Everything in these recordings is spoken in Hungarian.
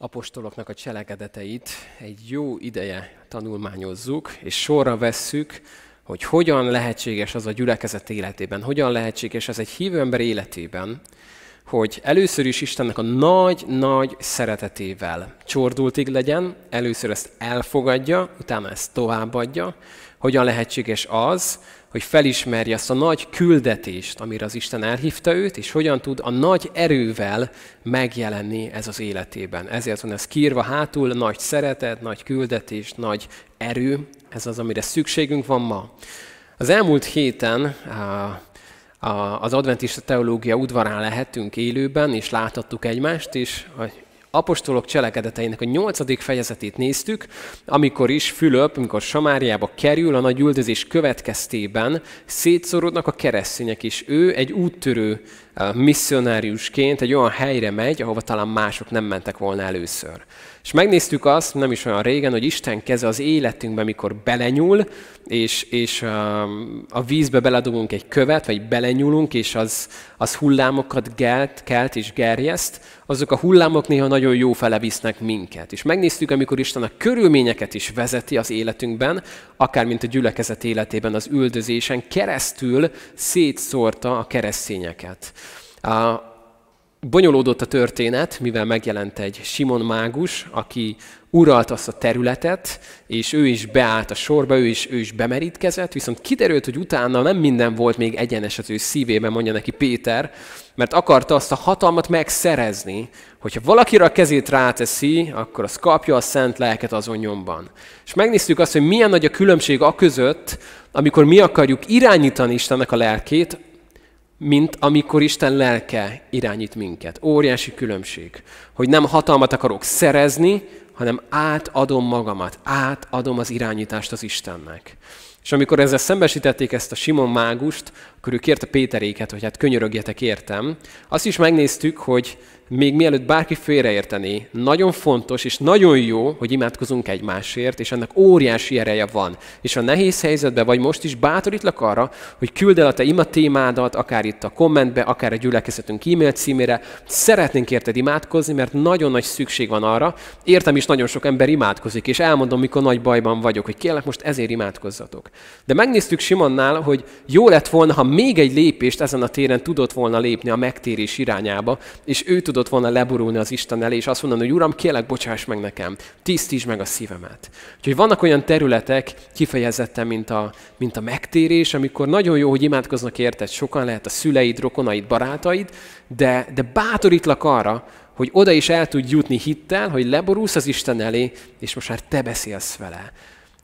apostoloknak a cselekedeteit egy jó ideje tanulmányozzuk, és sorra vesszük, hogy hogyan lehetséges az a gyülekezet életében, hogyan lehetséges ez egy hívő ember életében, hogy először is Istennek a nagy-nagy szeretetével csordultig legyen, először ezt elfogadja, utána ezt továbbadja, hogyan lehetséges az, hogy felismerje azt a nagy küldetést, amire az Isten elhívta őt, és hogyan tud a nagy erővel megjelenni ez az életében. Ezért van ez kírva hátul, nagy szeretet, nagy küldetés, nagy erő, ez az, amire szükségünk van ma. Az elmúlt héten az adventista teológia udvarán lehettünk élőben, és láthattuk egymást, és apostolok cselekedeteinek a nyolcadik fejezetét néztük, amikor is Fülöp, amikor Samáriába kerül, a nagy üldözés következtében szétszorodnak a keresztények, és ő egy úttörő misszionáriusként egy olyan helyre megy, ahova talán mások nem mentek volna először. És megnéztük azt, nem is olyan régen, hogy Isten keze az életünkben, mikor belenyúl, és, és a vízbe beledugunk egy követ, vagy belenyúlunk, és az, az hullámokat gelt, kelt és gerjeszt, azok a hullámok néha nagyon jó fele visznek minket. És megnéztük, amikor Isten a körülményeket is vezeti az életünkben, akár mint a gyülekezet életében az üldözésen keresztül szétszórta a keresztényeket. Bonyolódott a történet, mivel megjelent egy Simon mágus, aki uralt azt a területet, és ő is beállt a sorba, ő is, ő is bemerítkezett, viszont kiderült, hogy utána nem minden volt még egyenes az ő szívében, mondja neki Péter, mert akarta azt a hatalmat megszerezni, hogyha valakire a kezét ráteszi, akkor az kapja a szent lelket azon nyomban. És megnéztük azt, hogy milyen nagy a különbség a között, amikor mi akarjuk irányítani Istennek a lelkét, mint amikor Isten lelke irányít minket. Óriási különbség, hogy nem hatalmat akarok szerezni, hanem átadom magamat, átadom az irányítást az Istennek. És amikor ezzel szembesítették ezt a Simon mágust, akkor ő kérte Péteréket, hogy hát könyörögjetek értem. Azt is megnéztük, hogy még mielőtt bárki félreértené, nagyon fontos és nagyon jó, hogy imádkozunk egymásért, és ennek óriási ereje van. És a nehéz helyzetben vagy most is bátorítlak arra, hogy küld el a te ima témádat, akár itt a kommentbe, akár a gyülekezetünk e-mail címére. Szeretnénk érted imádkozni, mert nagyon nagy szükség van arra. Értem is, nagyon sok ember imádkozik, és elmondom, mikor nagy bajban vagyok, hogy kérlek most ezért imádkozzatok. De megnéztük Simonnál, hogy jó lett volna, ha még egy lépést ezen a téren tudott volna lépni a megtérés irányába, és ő tudott volna leborulni az Isten elé, és azt mondani, hogy Uram, kérlek, bocsáss meg nekem, tisztíts meg a szívemet. Úgyhogy vannak olyan területek, kifejezetten, mint a, mint a megtérés, amikor nagyon jó, hogy imádkoznak érted, sokan lehet a szüleid, rokonaid, barátaid, de, de bátorítlak arra, hogy oda is el tud jutni hittel, hogy leborulsz az Isten elé, és most már te beszélsz vele.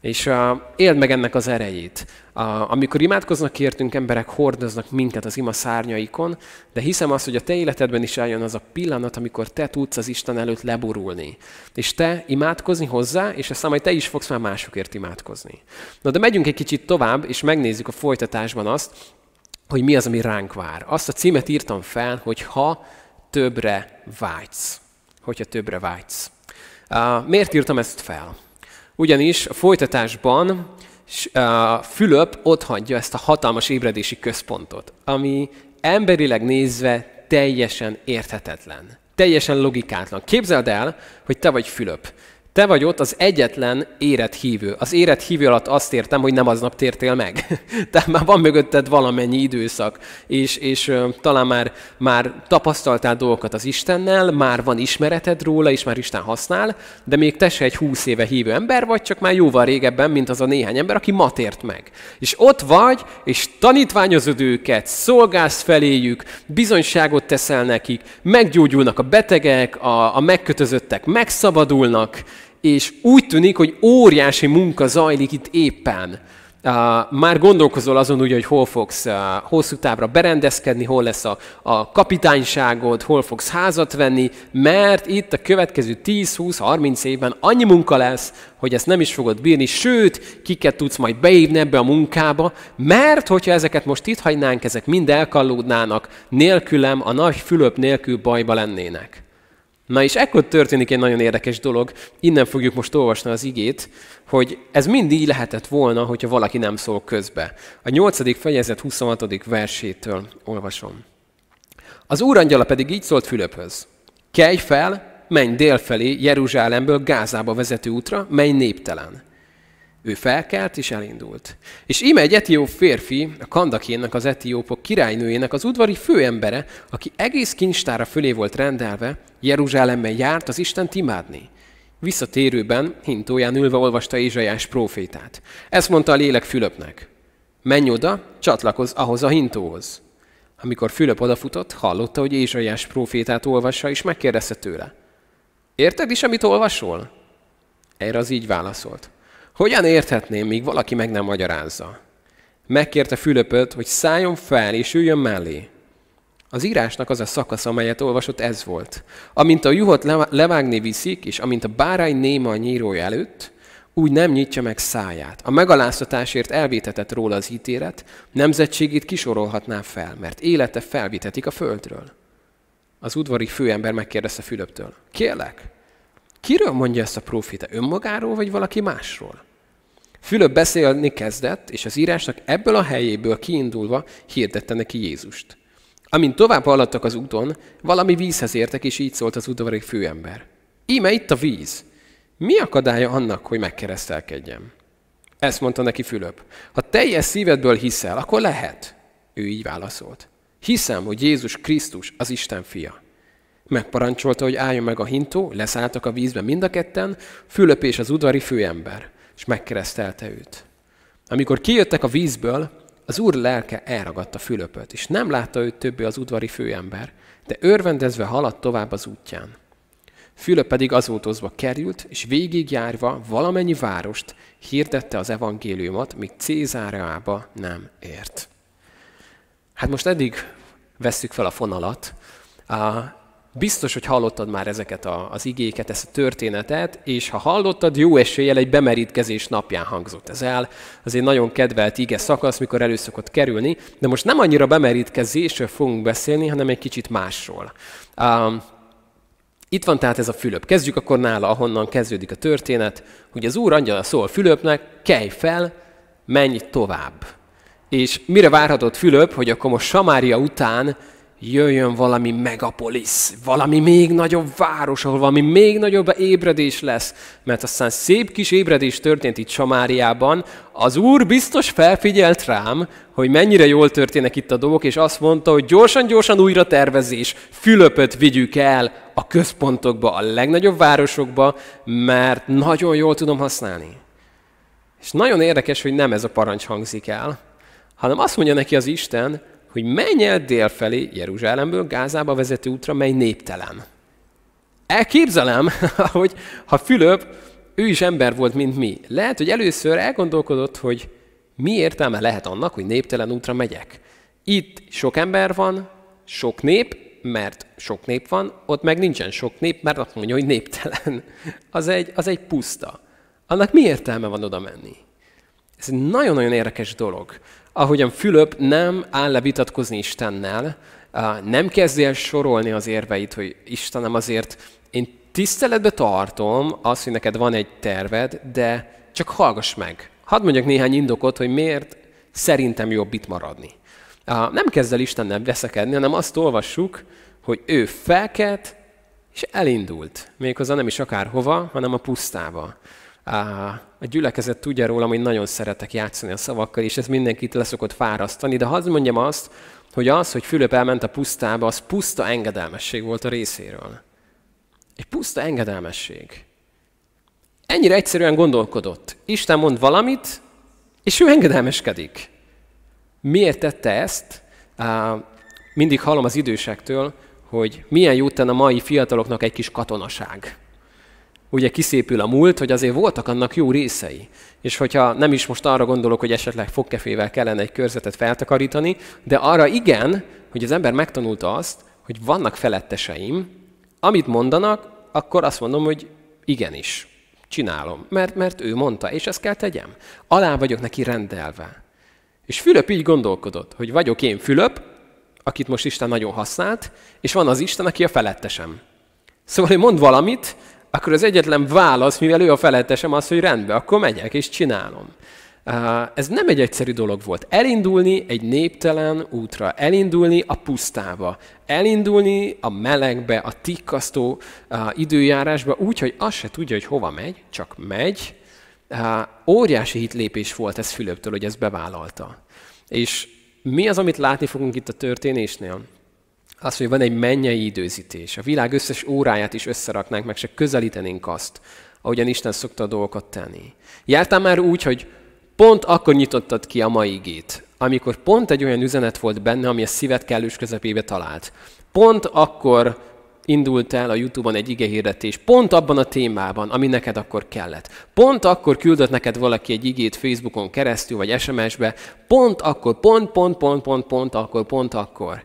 És uh, éld meg ennek az erejét. Uh, amikor imádkoznak értünk, emberek hordoznak minket az ima szárnyaikon, de hiszem azt, hogy a te életedben is eljön az a pillanat, amikor te tudsz az Isten előtt leborulni. És te imádkozni hozzá, és aztán majd te is fogsz már másokért imádkozni. Na de megyünk egy kicsit tovább, és megnézzük a folytatásban azt, hogy mi az, ami ránk vár. Azt a címet írtam fel, hogy ha többre vágysz. Hogyha többre vágysz. Uh, miért írtam ezt fel? Ugyanis a folytatásban Fülöp hagyja ezt a hatalmas ébredési központot, ami emberileg nézve teljesen érthetetlen, teljesen logikátlan. Képzeld el, hogy te vagy Fülöp. Te vagy ott az egyetlen érett hívő. Az érett hívő alatt azt értem, hogy nem aznap tértél meg. Tehát már van mögötted valamennyi időszak, és, és uh, talán már, már tapasztaltál dolgokat az Istennel, már van ismereted róla, és már Isten használ, de még te se egy húsz éve hívő ember vagy, csak már jóval régebben, mint az a néhány ember, aki ma tért meg. És ott vagy, és tanítványozod őket, szolgálsz feléjük, bizonyságot teszel nekik, meggyógyulnak a betegek, a, a megkötözöttek megszabadulnak, és úgy tűnik, hogy óriási munka zajlik itt éppen. Uh, már gondolkozol azon úgy, hogy hol fogsz uh, hosszú távra berendezkedni, hol lesz a, a kapitányságod, hol fogsz házat venni, mert itt a következő 10-20-30 évben annyi munka lesz, hogy ezt nem is fogod bírni, sőt, kiket tudsz majd beívni ebbe a munkába, mert hogyha ezeket most itt hagynánk, ezek mind elkallódnának, nélkülem, a nagy Fülöp nélkül bajba lennének. Na és ekkor történik egy nagyon érdekes dolog, innen fogjuk most olvasni az igét, hogy ez mindig így lehetett volna, hogyha valaki nem szól közbe. A 8. fejezet 26. versétől olvasom. Az úrangyala pedig így szólt Fülöphöz. Kelj fel, menj délfelé Jeruzsálemből Gázába vezető útra, mely néptelen. Ő felkelt és elindult. És íme egy etióp férfi, a Kandakénnek az etiópok királynőjének az udvari főembere, aki egész kincstára fölé volt rendelve, Jeruzsálemben járt az Isten imádni. Visszatérőben, hintóján ülve olvasta Ézsajás prófétát. Ezt mondta a lélek Fülöpnek. Menj oda, csatlakozz ahhoz a hintóhoz. Amikor Fülöp odafutott, hallotta, hogy Ézsaiás prófétát olvassa, és megkérdezte tőle. Érted is, amit olvasol? Erre az így válaszolt. Hogyan érthetném, míg valaki meg nem magyarázza? Megkérte Fülöpöt, hogy szálljon fel és üljön mellé. Az írásnak az a szakasz, amelyet olvasott, ez volt. Amint a juhot levágni viszik, és amint a bárány néma a nyírója előtt, úgy nem nyitja meg száját. A megaláztatásért elvétetett róla az ítélet, nemzetségét kisorolhatná fel, mert élete felvitetik a földről. Az udvari főember megkérdezte Fülöptől, kérlek, kiről mondja ezt a profita, önmagáról vagy valaki másról? Fülöp beszélni kezdett, és az írásnak ebből a helyéből kiindulva hirdette neki Jézust. Amint tovább haladtak az úton, valami vízhez értek, és így szólt az udvari főember. Íme itt a víz, mi akadálya annak, hogy megkeresztelkedjem? Ezt mondta neki Fülöp. Ha teljes szívedből hiszel, akkor lehet. Ő így válaszolt. Hiszem, hogy Jézus Krisztus az Isten fia. Megparancsolta, hogy álljon meg a hintó, leszálltak a vízbe mind a ketten, Fülöp és az udvari főember, és megkeresztelte őt. Amikor kijöttek a vízből, az úr lelke elragadta Fülöpöt, és nem látta őt többé az udvari főember, de örvendezve haladt tovább az útján. Fülöp pedig azótozva került, és végigjárva valamennyi várost hirdette az evangéliumot, míg Cézáreába nem ért. Hát most eddig vesszük fel a fonalat. Biztos, hogy hallottad már ezeket az igéket, ezt a történetet, és ha hallottad, jó eséllyel egy bemerítkezés napján hangzott ez el. Az egy nagyon kedvelt ige szakasz, mikor elő szokott kerülni, de most nem annyira bemerítkezésről fogunk beszélni, hanem egy kicsit másról. Itt van tehát ez a Fülöp. Kezdjük akkor nála, ahonnan kezdődik a történet, hogy az úr angyala szól Fülöpnek, kelj fel, menj tovább. És mire várhatott Fülöp, hogy akkor most Samária után jöjjön valami megapolis, valami még nagyobb város, ahol valami még nagyobb ébredés lesz, mert aztán szép kis ébredés történt itt Samáriában. Az Úr biztos felfigyelt rám, hogy mennyire jól történnek itt a dolgok, és azt mondta, hogy gyorsan-gyorsan újra tervezés, Fülöpöt vigyük el a központokba, a legnagyobb városokba, mert nagyon jól tudom használni. És nagyon érdekes, hogy nem ez a parancs hangzik el, hanem azt mondja neki az Isten, hogy menj el délfelé Jeruzsálemből Gázába vezető útra, mely néptelen. Elképzelem, hogy ha Fülöp, ő is ember volt, mint mi. Lehet, hogy először elgondolkodott, hogy mi értelme lehet annak, hogy néptelen útra megyek. Itt sok ember van, sok nép, mert sok nép van, ott meg nincsen sok nép, mert azt mondja, hogy néptelen. Az egy, az egy puszta. Annak mi értelme van oda menni? Ez egy nagyon-nagyon érdekes dolog ahogyan Fülöp nem áll le vitatkozni Istennel, nem kezdi el sorolni az érveit, hogy Istenem azért én tiszteletbe tartom azt, hogy neked van egy terved, de csak hallgass meg. Hadd mondjak néhány indokot, hogy miért szerintem jobb itt maradni. Nem kezd el Istennel veszekedni, hanem azt olvassuk, hogy ő felkelt, és elindult. Méghozzá nem is akárhova, hanem a pusztába a gyülekezet tudja rólam, hogy nagyon szeretek játszani a szavakkal, és ez mindenkit leszokott fárasztani, de hadd mondjam azt, hogy az, hogy Fülöp elment a pusztába, az puszta engedelmesség volt a részéről. Egy puszta engedelmesség. Ennyire egyszerűen gondolkodott. Isten mond valamit, és ő engedelmeskedik. Miért tette ezt? Mindig hallom az idősektől, hogy milyen tenne a mai fiataloknak egy kis katonaság ugye kiszépül a múlt, hogy azért voltak annak jó részei. És hogyha nem is most arra gondolok, hogy esetleg fogkefével kellene egy körzetet feltakarítani, de arra igen, hogy az ember megtanulta azt, hogy vannak feletteseim, amit mondanak, akkor azt mondom, hogy igenis, csinálom, mert, mert ő mondta, és ezt kell tegyem. Alá vagyok neki rendelve. És Fülöp így gondolkodott, hogy vagyok én Fülöp, akit most Isten nagyon használt, és van az Isten, aki a felettesem. Szóval, hogy mond valamit, akkor az egyetlen válasz, mivel ő a felettesem, az, hogy rendben, akkor megyek és csinálom. Ez nem egy egyszerű dolog volt. Elindulni egy néptelen útra, elindulni a pusztába, elindulni a melegbe, a tikkasztó időjárásba, úgy, hogy azt se tudja, hogy hova megy, csak megy. Óriási hitlépés volt ez Fülöptől, hogy ezt bevállalta. És mi az, amit látni fogunk itt a történésnél? Az, hogy van egy mennyei időzítés. A világ összes óráját is összeraknánk, meg se közelítenénk azt, ahogyan Isten szokta a dolgokat tenni. Jártál már úgy, hogy pont akkor nyitottad ki a mai igét, amikor pont egy olyan üzenet volt benne, ami a szívet kellős közepébe talált. Pont akkor indult el a Youtube-on egy igehirdetés, pont abban a témában, ami neked akkor kellett. Pont akkor küldött neked valaki egy igét Facebookon keresztül, vagy SMS-be, pont akkor, pont, pont, pont, pont, pont akkor, pont akkor.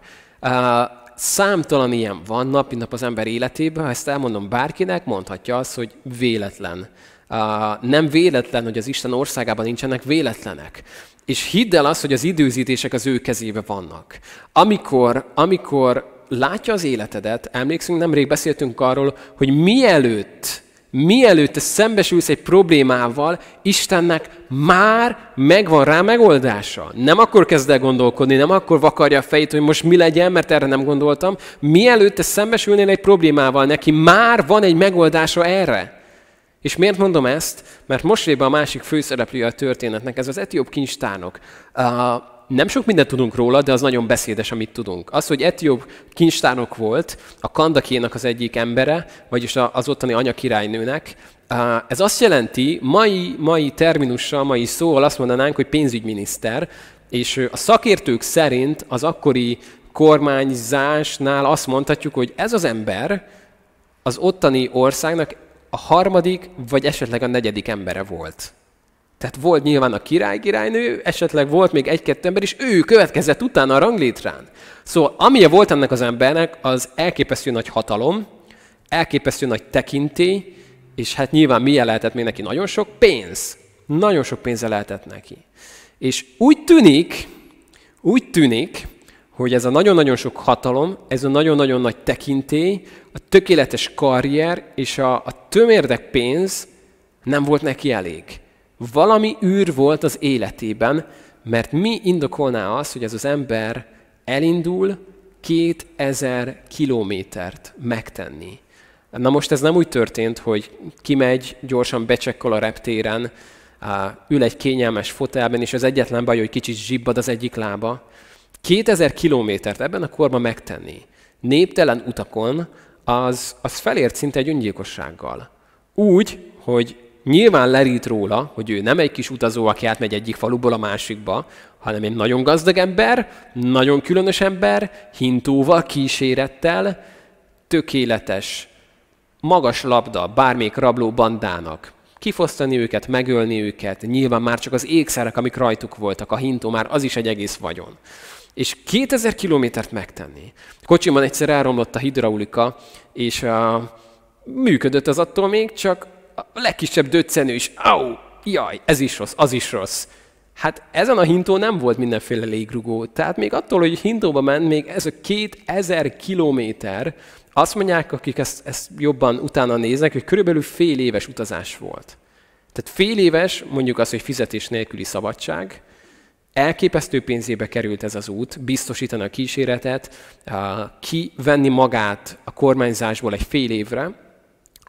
Számtalan ilyen van nap, nap az ember életében, ha ezt elmondom bárkinek, mondhatja azt, hogy véletlen. Nem véletlen, hogy az Isten országában nincsenek véletlenek. És hidd el azt, hogy az időzítések az ő kezébe vannak. Amikor, amikor látja az életedet, emlékszünk, nemrég beszéltünk arról, hogy mielőtt, mielőtt te szembesülsz egy problémával, Istennek már megvan rá megoldása. Nem akkor kezd el gondolkodni, nem akkor vakarja a fejét, hogy most mi legyen, mert erre nem gondoltam. Mielőtt te szembesülnél egy problémával, neki már van egy megoldása erre. És miért mondom ezt? Mert most a másik főszereplője a történetnek, ez az etióp kincstárnok. Uh, nem sok mindent tudunk róla, de az nagyon beszédes, amit tudunk. Az, hogy etióp kincstárnok volt, a Kandakénak az egyik embere, vagyis az ottani anyakirálynőnek, ez azt jelenti, mai, mai terminussal, mai szóval azt mondanánk, hogy pénzügyminiszter, és a szakértők szerint az akkori kormányzásnál azt mondhatjuk, hogy ez az ember az ottani országnak a harmadik, vagy esetleg a negyedik embere volt. Tehát volt nyilván a király-királynő, esetleg volt még egy-kettő ember, és ő következett utána a ranglétrán. Szóval amilyen volt ennek az embernek, az elképesztő nagy hatalom, elképesztő nagy tekintély, és hát nyilván milyen lehetett még neki? Nagyon sok pénz. Nagyon sok pénze lehetett neki. És úgy tűnik, úgy tűnik, hogy ez a nagyon-nagyon sok hatalom, ez a nagyon-nagyon nagy tekintély, a tökéletes karrier és a, a tömérdek pénz nem volt neki elég. Valami űr volt az életében, mert mi indokolná az, hogy ez az ember elindul 2000 kilométert megtenni. Na most ez nem úgy történt, hogy kimegy, gyorsan becsekkol a reptéren, ül egy kényelmes fotelben, és az egyetlen baj, hogy kicsit zsibbad az egyik lába. 2000 kilométert ebben a korban megtenni, néptelen utakon, az, az felért szinte egy öngyilkossággal. Úgy, hogy nyilván lerít róla, hogy ő nem egy kis utazó, aki átmegy egyik faluból a másikba, hanem egy nagyon gazdag ember, nagyon különös ember, hintóval, kísérettel, tökéletes, magas labda bármelyik rabló bandának. Kifosztani őket, megölni őket, nyilván már csak az ékszerek, amik rajtuk voltak, a hintó már az is egy egész vagyon. És 2000 kilométert megtenni. Kocsiban egyszer elromlott a hidraulika, és uh, működött az attól még, csak a legkisebb döccenő is, au, jaj, ez is rossz, az is rossz. Hát ezen a hintó nem volt mindenféle légrugó. Tehát még attól, hogy hintóba ment, még ez a két ezer kilométer, azt mondják, akik ezt, ezt jobban utána néznek, hogy körülbelül fél éves utazás volt. Tehát fél éves, mondjuk az, hogy fizetés nélküli szabadság, elképesztő pénzébe került ez az út, biztosítani a kíséretet, kivenni magát a kormányzásból egy fél évre,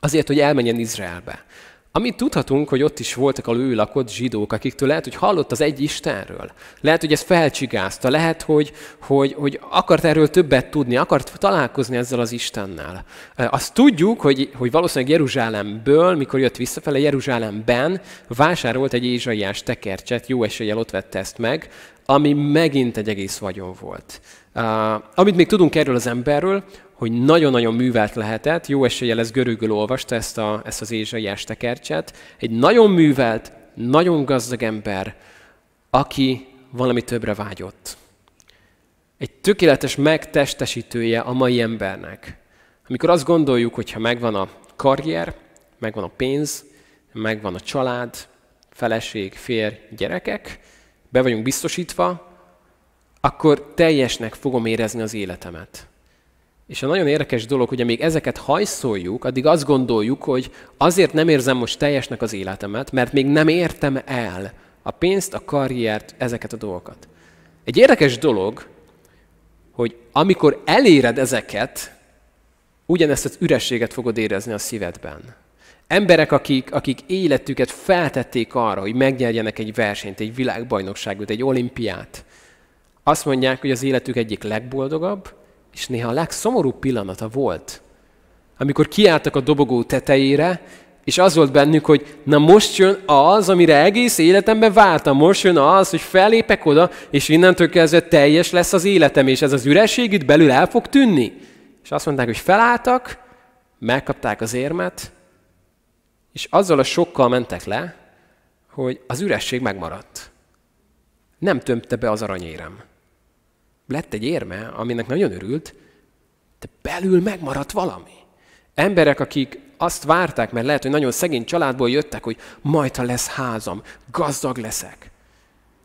azért, hogy elmenjen Izraelbe. Amit tudhatunk, hogy ott is voltak a ő lakott zsidók, akiktől lehet, hogy hallott az egy Istenről. Lehet, hogy ez felcsigázta, lehet, hogy, hogy, hogy akart erről többet tudni, akart találkozni ezzel az Istennel. Azt tudjuk, hogy, hogy valószínűleg Jeruzsálemből, mikor jött visszafele Jeruzsálemben, vásárolt egy ézsaiás tekercset, jó eséllyel ott vette ezt meg, ami megint egy egész vagyon volt. Uh, amit még tudunk erről az emberről, hogy nagyon-nagyon művelt lehetett, jó eséllyel ez görögül olvasta ezt, a, ezt az ézsaiás tekercset, egy nagyon művelt, nagyon gazdag ember, aki valami többre vágyott. Egy tökéletes megtestesítője a mai embernek. Amikor azt gondoljuk, hogy ha megvan a karrier, megvan a pénz, megvan a család, feleség, férj, gyerekek, be vagyunk biztosítva, akkor teljesnek fogom érezni az életemet. És a nagyon érdekes dolog, hogy amíg ezeket hajszoljuk, addig azt gondoljuk, hogy azért nem érzem most teljesnek az életemet, mert még nem értem el A pénzt, a karriert, ezeket a dolgokat. Egy érdekes dolog, hogy amikor eléred ezeket, ugyanezt az ürességet fogod érezni a szívedben. Emberek, akik, akik életüket feltették arra, hogy megnyerjenek egy versenyt, egy világbajnokságot, egy olimpiát, azt mondják, hogy az életük egyik legboldogabb, és néha a legszomorúbb pillanata volt, amikor kiálltak a dobogó tetejére, és az volt bennük, hogy na most jön az, amire egész életemben vártam, most jön az, hogy fellépek oda, és innentől kezdve teljes lesz az életem, és ez az üresség itt belül el fog tűnni. És azt mondták, hogy felálltak, megkapták az érmet, és azzal a sokkal mentek le, hogy az üresség megmaradt. Nem tömte be az aranyérem. Lett egy érme, aminek nagyon örült, de belül megmaradt valami. Emberek, akik azt várták, mert lehet, hogy nagyon szegény családból jöttek, hogy majd, ha lesz házam, gazdag leszek.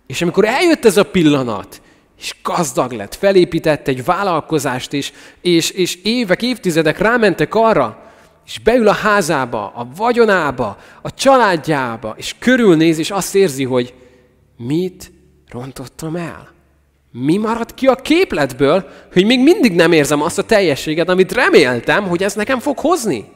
És amikor eljött ez a pillanat, és gazdag lett, felépített egy vállalkozást, és, és, és évek, évtizedek rámentek arra, és beül a házába, a vagyonába, a családjába, és körülnéz, és azt érzi, hogy mit rontottam el? Mi maradt ki a képletből, hogy még mindig nem érzem azt a teljességet, amit reméltem, hogy ez nekem fog hozni?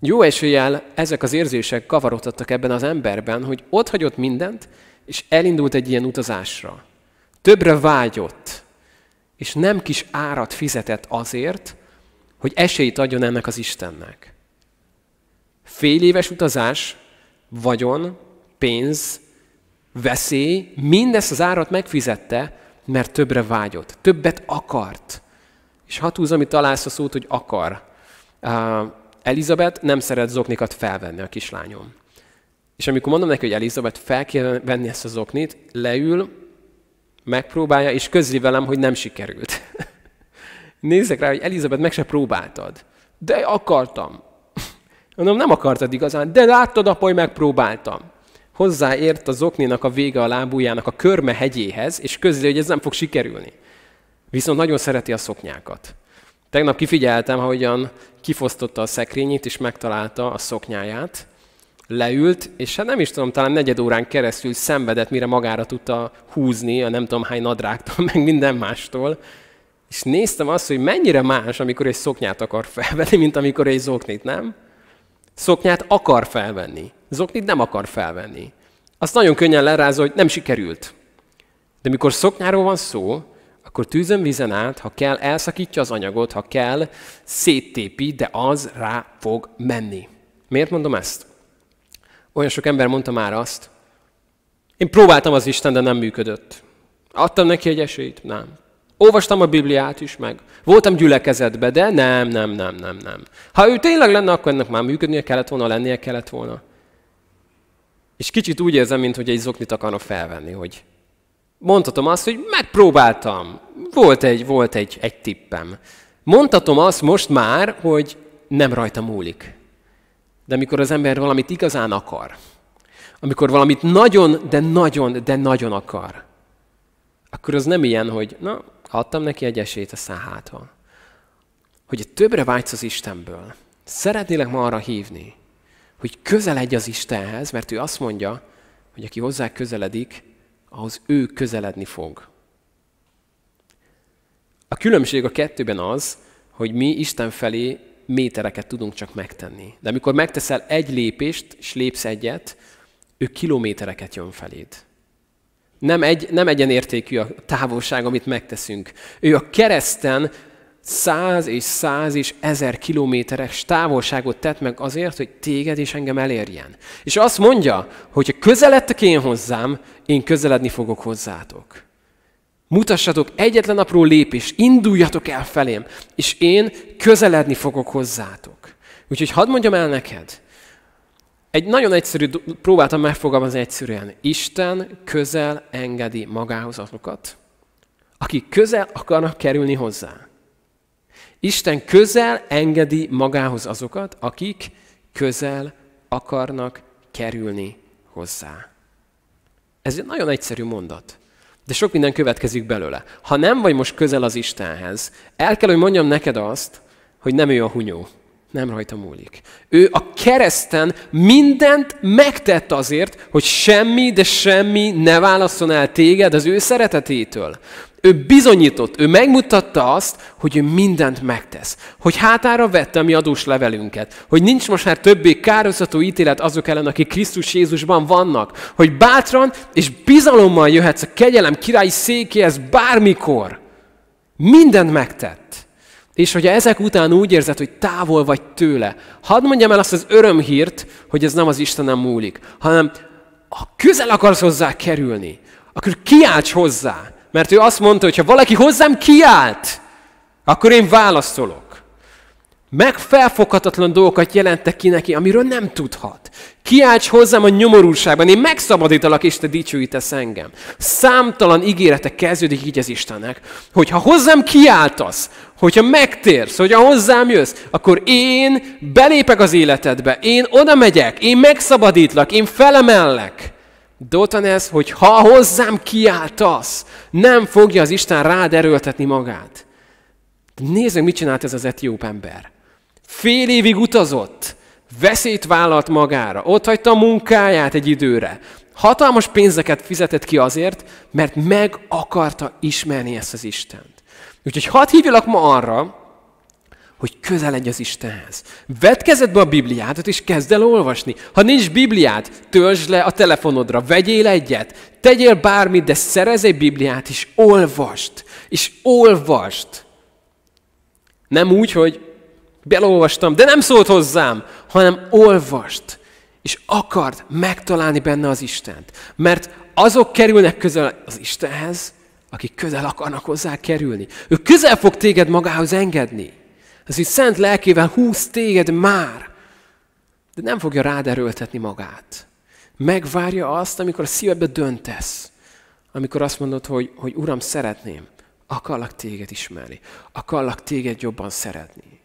Jó eséllyel ezek az érzések kavarodtak ebben az emberben, hogy ott hagyott mindent, és elindult egy ilyen utazásra. Többre vágyott, és nem kis árat fizetett azért, hogy esélyt adjon ennek az Istennek. Fél éves utazás, vagyon, pénz, veszély, mindezt az árat megfizette, mert többre vágyott, többet akart. És hatúz, amit találsz a szót, hogy akar. Uh, Elizabeth nem szeret zoknikat felvenni a kislányom. És amikor mondom neki, hogy Elizabeth fel kell venni ezt a zoknit, leül, megpróbálja, és közli velem, hogy nem sikerült. Nézzek rá, hogy Elizabeth meg se próbáltad. De akartam. Mondom, nem akartad igazán, de láttad, apa, hogy megpróbáltam. Hozzáért az okninak a vége a lábújának a körme hegyéhez, és közli, hogy ez nem fog sikerülni. Viszont nagyon szereti a szoknyákat. Tegnap kifigyeltem, ahogyan kifosztotta a szekrényét, és megtalálta a szoknyáját, leült, és hát nem is tudom, talán negyed órán keresztül szenvedett, mire magára tudta húzni a nem tudom hány nadrágtól, meg minden mástól. És néztem azt, hogy mennyire más, amikor egy szoknyát akar felvenni, mint amikor egy zoknit, nem? Szoknyát akar felvenni, zoknit nem akar felvenni. Azt nagyon könnyen lerázol, hogy nem sikerült. De mikor szoknyáról van szó, akkor tűzön vízen át, ha kell, elszakítja az anyagot, ha kell, széttépi, de az rá fog menni. Miért mondom ezt? Olyan sok ember mondta már azt, én próbáltam az Isten, de nem működött. Adtam neki egy esélyt? Nem. Olvastam a Bibliát is meg. Voltam gyülekezetbe, de nem, nem, nem, nem, nem. Ha ő tényleg lenne, akkor ennek már működnie kellett volna, lennie kellett volna. És kicsit úgy érzem, mint hogy egy zoknit akarna felvenni, hogy mondhatom azt, hogy megpróbáltam. Volt egy, volt egy, egy tippem. Mondhatom azt most már, hogy nem rajta múlik. De amikor az ember valamit igazán akar, amikor valamit nagyon, de nagyon, de nagyon akar, akkor az nem ilyen, hogy na, adtam neki egy esélyt a száhától. Hogy többre vágysz az Istenből. Szeretnélek ma arra hívni, hogy közeledj az Istenhez, mert ő azt mondja, hogy aki hozzá közeledik, ahhoz ő közeledni fog. A különbség a kettőben az, hogy mi Isten felé métereket tudunk csak megtenni. De amikor megteszel egy lépést, és lépsz egyet, ő kilométereket jön feléd. Nem, egy, nem egyenértékű a távolság, amit megteszünk. Ő a kereszten száz és száz és ezer kilométeres távolságot tett meg azért, hogy téged és engem elérjen. És azt mondja, hogy ha közeledtek én hozzám, én közeledni fogok hozzátok. Mutassatok egyetlen apró lépés, induljatok el felém, és én közeledni fogok hozzátok. Úgyhogy hadd mondjam el neked, egy nagyon egyszerű, próbáltam megfogalmazni egyszerűen. Isten közel engedi magához azokat, akik közel akarnak kerülni hozzá. Isten közel engedi magához azokat, akik közel akarnak kerülni hozzá. Ez egy nagyon egyszerű mondat. De sok minden következik belőle. Ha nem vagy most közel az Istenhez, el kell, hogy mondjam neked azt, hogy nem ő a hunyó. Nem rajta múlik. Ő a kereszten mindent megtett azért, hogy semmi, de semmi ne válasszon el téged az ő szeretetétől. Ő bizonyított, ő megmutatta azt, hogy ő mindent megtesz. Hogy hátára vette a mi adós levelünket. Hogy nincs most már többé kározató ítélet azok ellen, akik Krisztus Jézusban vannak. Hogy bátran és bizalommal jöhetsz a kegyelem királyi székéhez bármikor. Mindent megtett. És hogyha ezek után úgy érzed, hogy távol vagy tőle, hadd mondjam el azt az örömhírt, hogy ez nem az Istenem múlik, hanem ha közel akarsz hozzá kerülni, akkor kiálts hozzá. Mert ő azt mondta, hogy ha valaki hozzám kiált, akkor én válaszolok. Meg felfoghatatlan dolgokat jelentek ki neki, amiről nem tudhat. Kiálts hozzám a nyomorúságban, én megszabadítalak, és te dicsőítesz engem. Számtalan ígérete kezdődik így az Istennek, hogy ha hozzám kiáltasz, hogyha megtérsz, hogyha hozzám jössz, akkor én belépek az életedbe, én oda megyek, én megszabadítlak, én felemellek. De ott van ez, hogy ha hozzám kiáltasz, nem fogja az Isten rád erőltetni magát. Nézzük, mit csinált ez az etióp ember. Fél évig utazott, veszélyt vállalt magára, ott hagyta a munkáját egy időre. Hatalmas pénzeket fizetett ki azért, mert meg akarta ismerni ezt az Istent. Úgyhogy hadd hívjalak ma arra, hogy közeledj az Istenhez. Vedd kezedbe a Bibliádat, és kezd el olvasni. Ha nincs Bibliát, töltsd le a telefonodra, vegyél egyet, tegyél bármit, de szerez egy Bibliát, és olvast. És olvast. Nem úgy, hogy belolvastam, de nem szólt hozzám, hanem olvast, és akard megtalálni benne az Istent. Mert azok kerülnek közel az Istenhez, akik közel akarnak hozzá kerülni. Ő közel fog téged magához engedni. Az, hogy szent lelkével húz téged már, de nem fogja rád erőltetni magát. Megvárja azt, amikor a szívedbe döntesz. Amikor azt mondod, hogy, hogy Uram, szeretném, akarlak téged ismerni, akarlak téged jobban szeretni.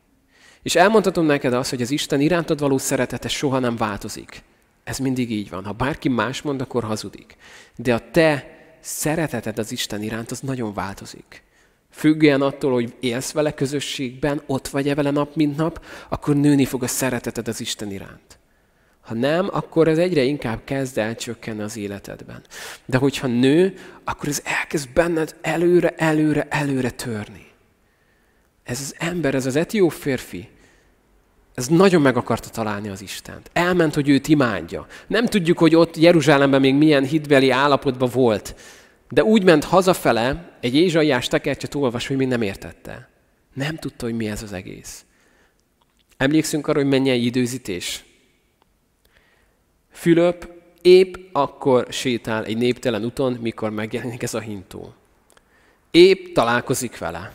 És elmondhatom neked azt, hogy az Isten irántad való szeretete soha nem változik. Ez mindig így van. Ha bárki más mond, akkor hazudik. De a te szereteted az Isten iránt, az nagyon változik. Függően attól, hogy élsz vele közösségben, ott vagy-e vele nap, mint nap, akkor nőni fog a szereteted az Isten iránt. Ha nem, akkor ez egyre inkább kezd el csökkenni az életedben. De hogyha nő, akkor ez elkezd benned előre, előre, előre törni. Ez az ember, ez az etió férfi, ez nagyon meg akarta találni az Istent. Elment, hogy őt imádja. Nem tudjuk, hogy ott Jeruzsálemben még milyen hitbeli állapotban volt. De úgy ment hazafele, egy ézsaiás tekercset olvas, hogy még nem értette. Nem tudta, hogy mi ez az egész. Emlékszünk arra, hogy mennyi időzítés? Fülöp épp akkor sétál egy néptelen úton, mikor megjelenik ez a hintó. Épp találkozik vele.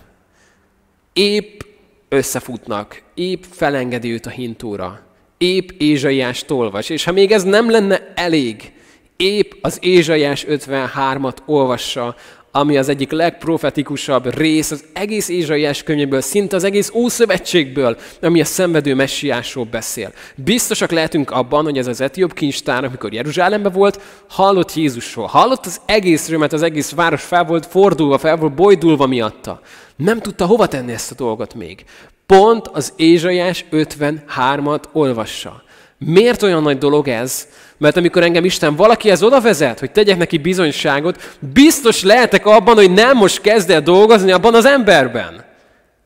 Épp összefutnak, épp felengedi őt a hintóra. Épp Ézsaiás olvas. És ha még ez nem lenne elég, épp az Ézsaiás 53-at olvassa, ami az egyik legprofetikusabb rész az egész Ézsaiás könyvéből, szinte az egész Ószövetségből, ami a szenvedő messiásról beszél. Biztosak lehetünk abban, hogy ez az etióp kincstár, amikor Jeruzsálemben volt, hallott Jézusról. Hallott az egészről, mert az egész város fel volt fordulva, fel volt bojdulva miatta. Nem tudta hova tenni ezt a dolgot még. Pont az Ézsaiás 53-at olvassa. Miért olyan nagy dolog ez? Mert amikor engem Isten valakihez oda vezet, hogy tegyek neki bizonyságot, biztos lehetek abban, hogy nem most kezd el dolgozni abban az emberben.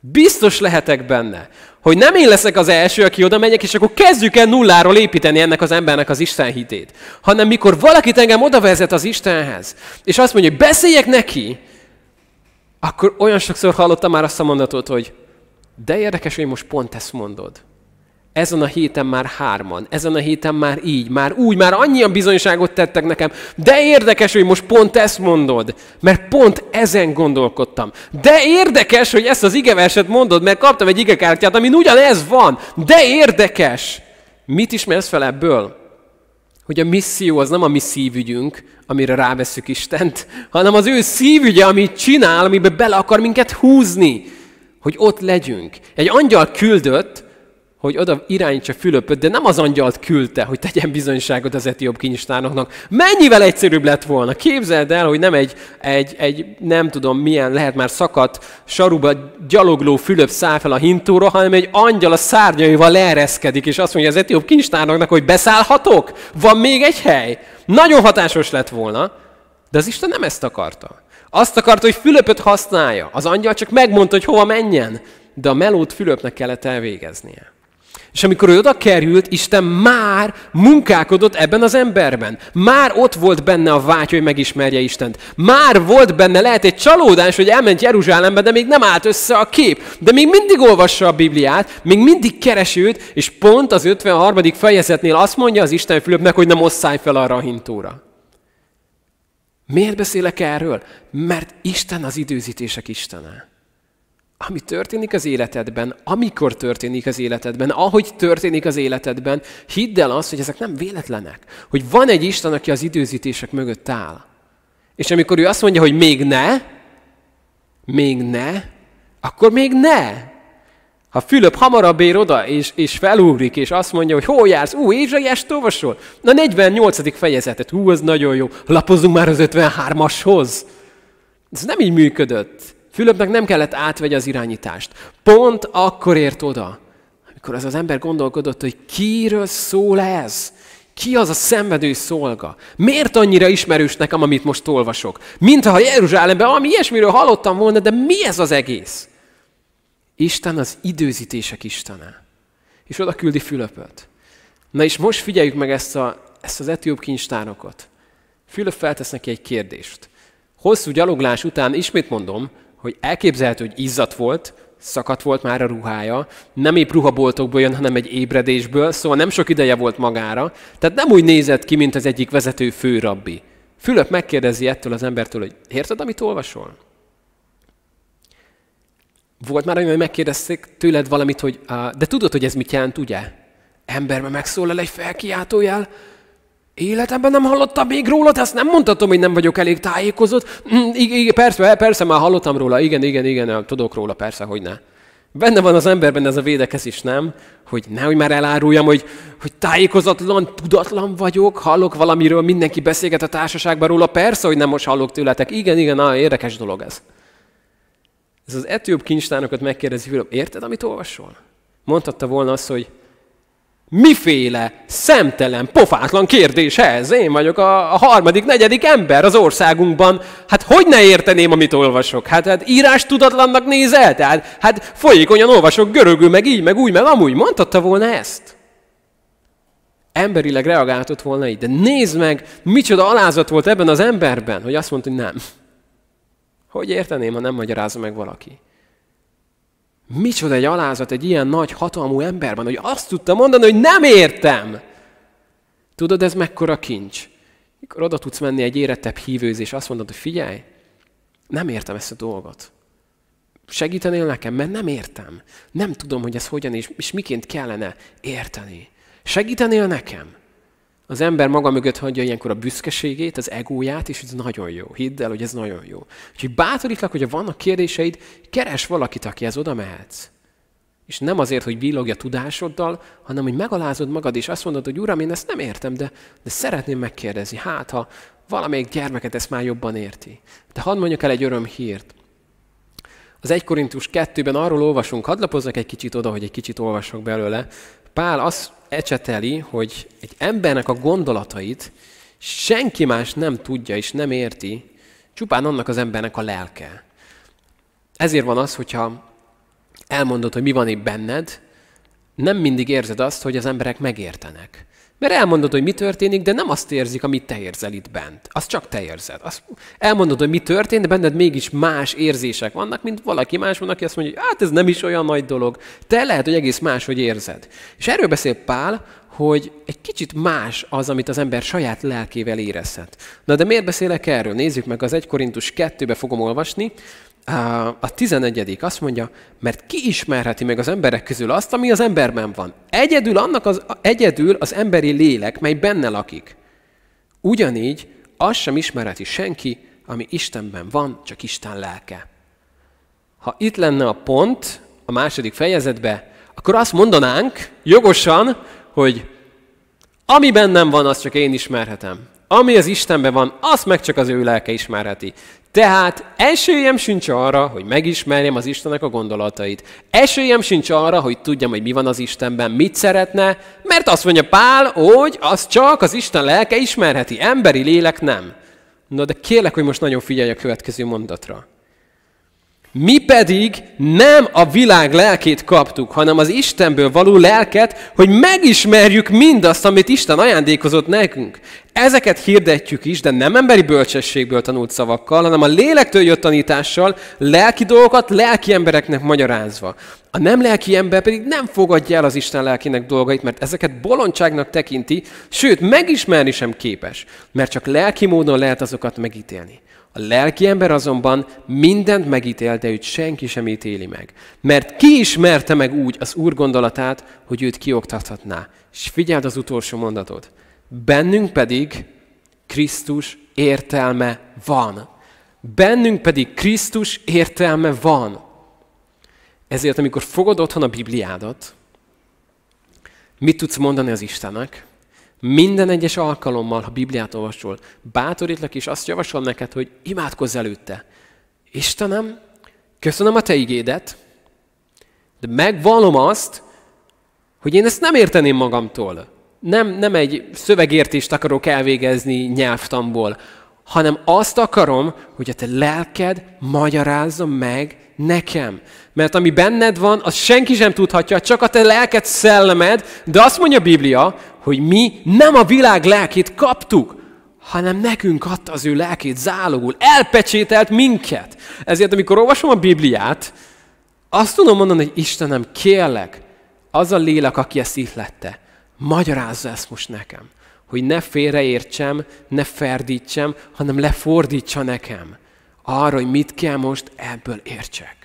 Biztos lehetek benne, hogy nem én leszek az első, aki oda megyek, és akkor kezdjük el nulláról építeni ennek az embernek az Isten hitét. Hanem mikor valakit engem oda vezet az Istenhez, és azt mondja, hogy beszéljek neki, akkor olyan sokszor hallottam már azt a mondatot, hogy de érdekes, hogy most pont ezt mondod. Ezen a héten már hárman, ezen a héten már így, már úgy, már annyian bizonyságot tettek nekem. De érdekes, hogy most pont ezt mondod, mert pont ezen gondolkodtam. De érdekes, hogy ezt az igeverset mondod, mert kaptam egy igekártyát, amin ugyanez van. De érdekes! Mit ismersz fel ebből? Hogy a misszió az nem a mi szívügyünk, amire ráveszük Istent, hanem az ő szívügye, amit csinál, amiben bele akar minket húzni, hogy ott legyünk. Egy angyal küldött, hogy oda irányítsa Fülöpöt, de nem az angyalt küldte, hogy tegyen bizonyságot az etióp kincstárnoknak. Mennyivel egyszerűbb lett volna. Képzeld el, hogy nem egy, egy, egy nem tudom milyen, lehet már szakadt saruba gyalogló Fülöp száll fel a hintóra, hanem egy angyal a szárnyaival leereszkedik, és azt mondja az etióp kincstárnoknak, hogy beszállhatok? Van még egy hely? Nagyon hatásos lett volna, de az Isten nem ezt akarta. Azt akarta, hogy Fülöpöt használja. Az angyal csak megmondta, hogy hova menjen, de a melót Fülöpnek kellett elvégeznie. És amikor ő oda került, Isten már munkálkodott ebben az emberben. Már ott volt benne a vágy, hogy megismerje Istent. Már volt benne, lehet egy csalódás, hogy elment Jeruzsálembe, de még nem állt össze a kép. De még mindig olvassa a Bibliát, még mindig keresőt, és pont az 53. fejezetnél azt mondja az Isten Fülöpnek, hogy nem osszálj fel arra a hintóra. Miért beszélek erről? Mert Isten az időzítések Istene ami történik az életedben, amikor történik az életedben, ahogy történik az életedben, hidd el azt, hogy ezek nem véletlenek. Hogy van egy Isten, aki az időzítések mögött áll. És amikor ő azt mondja, hogy még ne, még ne, akkor még ne. Ha Fülöp hamarabb ér oda, és, és felugrik, és azt mondja, hogy hol jársz? Ú, Ézsaiást olvasol? Na 48. fejezetet, hú, az nagyon jó. Lapozunk már az 53-ashoz. Ez nem így működött. Fülöpnek nem kellett átvegye az irányítást. Pont akkor ért oda, amikor az az ember gondolkodott, hogy kiről szól ez? Ki az a szenvedő szolga? Miért annyira ismerős nekem, amit most olvasok? Mint ha Jeruzsálemben ami ilyesmiről hallottam volna, de mi ez az egész? Isten az időzítések Istene. És oda küldi Fülöpöt. Na és most figyeljük meg ezt, a, ezt az etióp kincstárokot. Fülöp feltesz neki egy kérdést. Hosszú gyaloglás után, ismét mondom, hogy elképzelhető, hogy izzat volt, szakadt volt már a ruhája, nem épp ruhaboltokból jön, hanem egy ébredésből, szóval nem sok ideje volt magára, tehát nem úgy nézett ki, mint az egyik vezető főrabbi. Fülöp megkérdezi ettől az embertől, hogy érted, amit olvasol? Volt már olyan, hogy megkérdezték tőled valamit, hogy de tudod, hogy ez mit jelent, ugye? Emberben megszólal egy felkiáltójel, Életemben nem hallottam még róla, ezt nem mondhatom, hogy nem vagyok elég tájékozott. Mm, igen, persze, persze, már hallottam róla, igen, igen, igen, tudok róla, persze, hogy ne. Benne van az emberben ez a védekezés, nem? Hogy nehogy már eláruljam, hogy, hogy tájékozatlan, tudatlan vagyok, hallok valamiről, mindenki beszélget a társaságban róla, persze, hogy nem most hallok tőletek. Igen, igen, na, érdekes dolog ez. Ez az etióp kincstánokat megkérdezi, hogy érted, amit olvasol? Mondhatta volna azt, hogy Miféle szemtelen, pofátlan kérdés ez? Én vagyok a, harmadik, negyedik ember az országunkban. Hát hogy ne érteném, amit olvasok? Hát, hát írás tudatlannak nézel? Tehát, hát folyékonyan olvasok görögül, meg így, meg úgy, meg amúgy. Mondhatta volna ezt? Emberileg reagáltott volna így. De nézd meg, micsoda alázat volt ebben az emberben, hogy azt mondta, hogy nem. Hogy érteném, ha nem magyarázza meg valaki? Micsoda egy alázat egy ilyen nagy hatalmú emberben, hogy azt tudta mondani, hogy nem értem. Tudod, ez mekkora kincs? Mikor oda tudsz menni egy érettebb hívőz, és azt mondod, hogy figyelj, nem értem ezt a dolgot. Segítenél nekem, mert nem értem. Nem tudom, hogy ez hogyan és, és miként kellene érteni. Segítenél nekem? Az ember maga mögött hagyja ilyenkor a büszkeségét, az egóját, és ez nagyon jó. Hidd el, hogy ez nagyon jó. Úgyhogy bátorítlak, hogyha vannak kérdéseid, keres valakit, akihez oda mehetsz. És nem azért, hogy villogja tudásoddal, hanem hogy megalázod magad, és azt mondod, hogy Uram, én ezt nem értem, de, de szeretném megkérdezni. Hát, ha valamelyik gyermeket ezt már jobban érti. De hadd mondjak el egy öröm hírt. Az 1 Korintus 2-ben arról olvasunk, hadd egy kicsit oda, hogy egy kicsit olvasok belőle. Pál azt ecseteli, hogy egy embernek a gondolatait senki más nem tudja és nem érti, csupán annak az embernek a lelke. Ezért van az, hogyha elmondod, hogy mi van itt benned, nem mindig érzed azt, hogy az emberek megértenek. Mert elmondod, hogy mi történik, de nem azt érzik, amit te érzel itt bent. Azt csak te érzed. Azt elmondod, hogy mi történt, de benned mégis más érzések vannak, mint valaki más van, aki azt mondja, hogy hát ez nem is olyan nagy dolog. Te lehet, hogy egész más, hogy érzed. És erről beszél Pál, hogy egy kicsit más az, amit az ember saját lelkével érezhet. Na de miért beszélek erről? Nézzük meg, az 1 Korintus 2-be fogom olvasni, a 11. azt mondja, mert ki ismerheti meg az emberek közül azt, ami az emberben van. Egyedül, annak az, egyedül az emberi lélek, mely benne lakik. Ugyanígy azt sem ismerheti senki, ami Istenben van, csak Isten lelke. Ha itt lenne a pont a második fejezetbe, akkor azt mondanánk jogosan, hogy ami bennem van, azt csak én ismerhetem. Ami az Istenben van, azt meg csak az ő lelke ismerheti. Tehát esélyem sincs arra, hogy megismerjem az Istennek a gondolatait. Esélyem sincs arra, hogy tudjam, hogy mi van az Istenben, mit szeretne, mert azt mondja Pál, hogy az csak az Isten lelke ismerheti, emberi lélek nem. Na de kérlek, hogy most nagyon figyelj a következő mondatra. Mi pedig nem a világ lelkét kaptuk, hanem az Istenből való lelket, hogy megismerjük mindazt, amit Isten ajándékozott nekünk. Ezeket hirdetjük is, de nem emberi bölcsességből tanult szavakkal, hanem a lélektől jött tanítással, lelki dolgokat lelki embereknek magyarázva. A nem lelki ember pedig nem fogadja el az Isten lelkének dolgait, mert ezeket bolondságnak tekinti, sőt, megismerni sem képes, mert csak lelki módon lehet azokat megítélni. A lelki ember azonban mindent megítél, de őt senki sem ítéli meg. Mert ki ismerte meg úgy az Úr gondolatát, hogy őt kioktathatná. És figyeld az utolsó mondatot. Bennünk pedig Krisztus értelme van. Bennünk pedig Krisztus értelme van. Ezért, amikor fogod otthon a Bibliádat, mit tudsz mondani az Istennek? Minden egyes alkalommal, ha Bibliát olvasol, bátorítlak és azt javaslom neked, hogy imádkozz előtte. Istenem, köszönöm a te igédet, de megvallom azt, hogy én ezt nem érteném magamtól. Nem, nem egy szövegértést akarok elvégezni nyelvtamból, hanem azt akarom, hogy a te lelked magyarázza meg nekem. Mert ami benned van, az senki sem tudhatja, csak a te lelked szellemed, de azt mondja a Biblia, hogy mi nem a világ lelkét kaptuk, hanem nekünk adta az ő lelkét zálogul, elpecsételt minket. Ezért, amikor olvasom a Bibliát, azt tudom mondani, hogy Istenem, kérlek, az a lélek, aki ezt ihlette, magyarázza ezt most nekem. Hogy ne félreértsem, ne ferdítsem, hanem lefordítsa nekem. Arra, hogy mit kell most ebből értsek.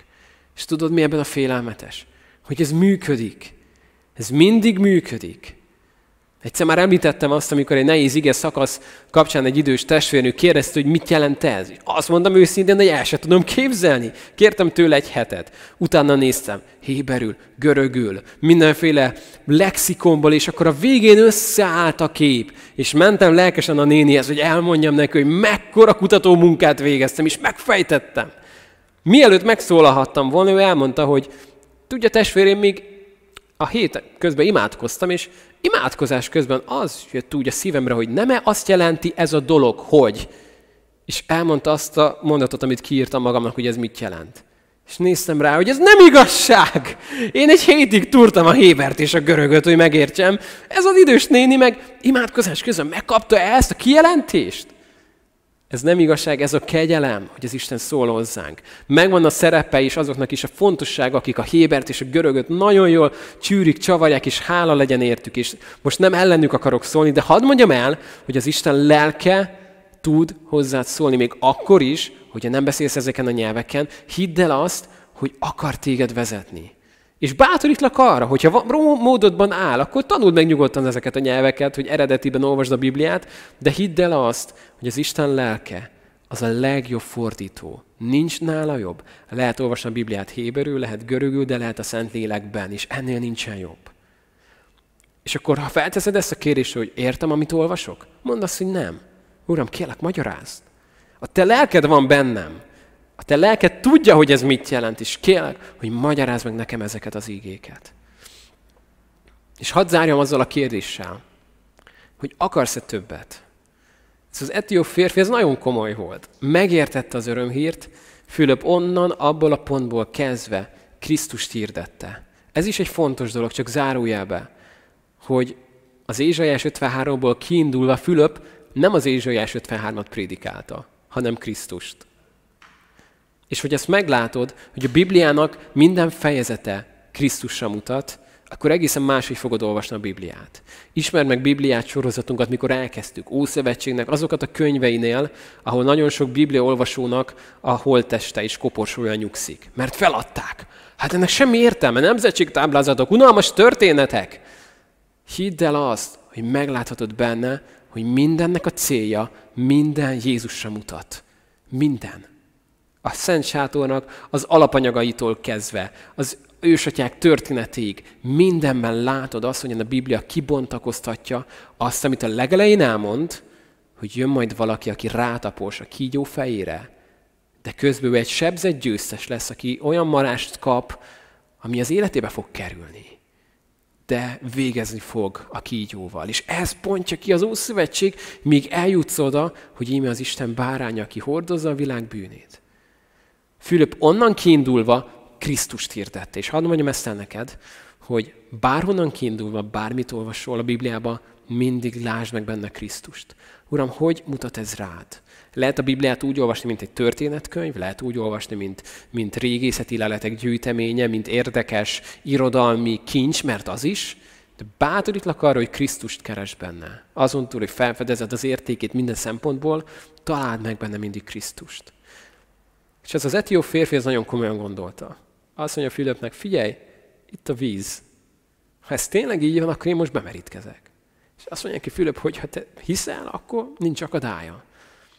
És tudod, mi ebben a félelmetes? Hogy ez működik. Ez mindig működik. Egyszer már említettem azt, amikor egy nehéz ige szakasz kapcsán egy idős testvérnő kérdezte, hogy mit jelent ez. Azt mondtam őszintén, hogy el sem tudom képzelni. Kértem tőle egy hetet. Utána néztem, héberül, görögül, mindenféle lexikonból, és akkor a végén összeállt a kép. És mentem lelkesen a nénihez, hogy elmondjam neki, hogy mekkora kutató munkát végeztem, és megfejtettem. Mielőtt megszólalhattam volna, ő elmondta, hogy tudja testvérem, még a hét közben imádkoztam, és imádkozás közben az jött úgy a szívemre, hogy nem-e azt jelenti ez a dolog, hogy... És elmondta azt a mondatot, amit kiírtam magamnak, hogy ez mit jelent. És néztem rá, hogy ez nem igazság. Én egy hétig turtam a Hébert és a görögöt, hogy megértsem. Ez az idős néni meg imádkozás közben megkapta ezt a kijelentést. Ez nem igazság, ez a kegyelem, hogy az Isten szól hozzánk. Megvan a szerepe is azoknak is a fontosság, akik a Hébert és a görögöt nagyon jól csűrik, csavarják, és hála legyen értük. És most nem ellenük akarok szólni, de hadd mondjam el, hogy az Isten lelke tud hozzád szólni, még akkor is, hogyha nem beszélsz ezeken a nyelveken, hidd el azt, hogy akar téged vezetni. És bátorítlak arra, hogyha módodban áll, akkor tanuld meg nyugodtan ezeket a nyelveket, hogy eredetiben olvasd a Bibliát, de hidd el azt, hogy az Isten lelke az a legjobb fordító. Nincs nála jobb. Lehet olvasni a Bibliát héberül, lehet görögül, de lehet a Szent Lélekben is. Ennél nincsen jobb. És akkor, ha felteszed ezt a kérdést, hogy értem, amit olvasok, mondd azt, hogy nem. Uram, kérlek, magyarázd. A te lelked van bennem. A te lelked tudja, hogy ez mit jelent, és kérlek, hogy magyarázd meg nekem ezeket az ígéket. És hadd zárjam azzal a kérdéssel, hogy akarsz-e többet? Ez az etióp férfi, ez nagyon komoly volt. Megértette az örömhírt, Fülöp onnan, abból a pontból kezdve Krisztust hirdette. Ez is egy fontos dolog, csak zárójelbe, hogy az Ézsaiás 53-ból kiindulva Fülöp nem az Ézsaiás 53-at prédikálta, hanem Krisztust. És hogy ezt meglátod, hogy a Bibliának minden fejezete Krisztusra mutat, akkor egészen máshogy fogod olvasni a Bibliát. Ismerd meg Bibliát sorozatunkat, mikor elkezdtük. Ószövetségnek azokat a könyveinél, ahol nagyon sok Biblia olvasónak a holteste és koporsója nyugszik. Mert feladták. Hát ennek semmi értelme, nemzetségtáblázatok, unalmas történetek. Hidd el azt, hogy megláthatod benne, hogy mindennek a célja minden Jézusra mutat. Minden a Szent Sátornak az alapanyagaitól kezdve, az ősatyák történetéig mindenben látod azt, hogy a Biblia kibontakoztatja azt, amit a legelején elmond, hogy jön majd valaki, aki rátapos a kígyó fejére, de közben ő egy sebzett győztes lesz, aki olyan marást kap, ami az életébe fog kerülni. De végezni fog a kígyóval. És ez pontja ki az Ószövetség, míg eljutsz oda, hogy íme az Isten báránya, aki hordozza a világ bűnét. Fülöp onnan kiindulva Krisztust hirdette. És hadd mondjam ezt el neked, hogy bárhonnan kiindulva, bármit olvasol a Bibliába, mindig lásd meg benne Krisztust. Uram, hogy mutat ez rád? Lehet a Bibliát úgy olvasni, mint egy történetkönyv, lehet úgy olvasni, mint, mint régészeti leletek gyűjteménye, mint érdekes irodalmi kincs, mert az is, de bátorítlak arra, hogy Krisztust keres benne. Azon túl, hogy felfedezed az értékét minden szempontból, találd meg benne mindig Krisztust. És ez az etió férfi ez nagyon komolyan gondolta. Azt mondja Fülöpnek, figyelj, itt a víz. Ha ez tényleg így van, akkor én most bemerítkezek. És azt mondja ki Fülöp, hogy ha te hiszel, akkor nincs akadálya.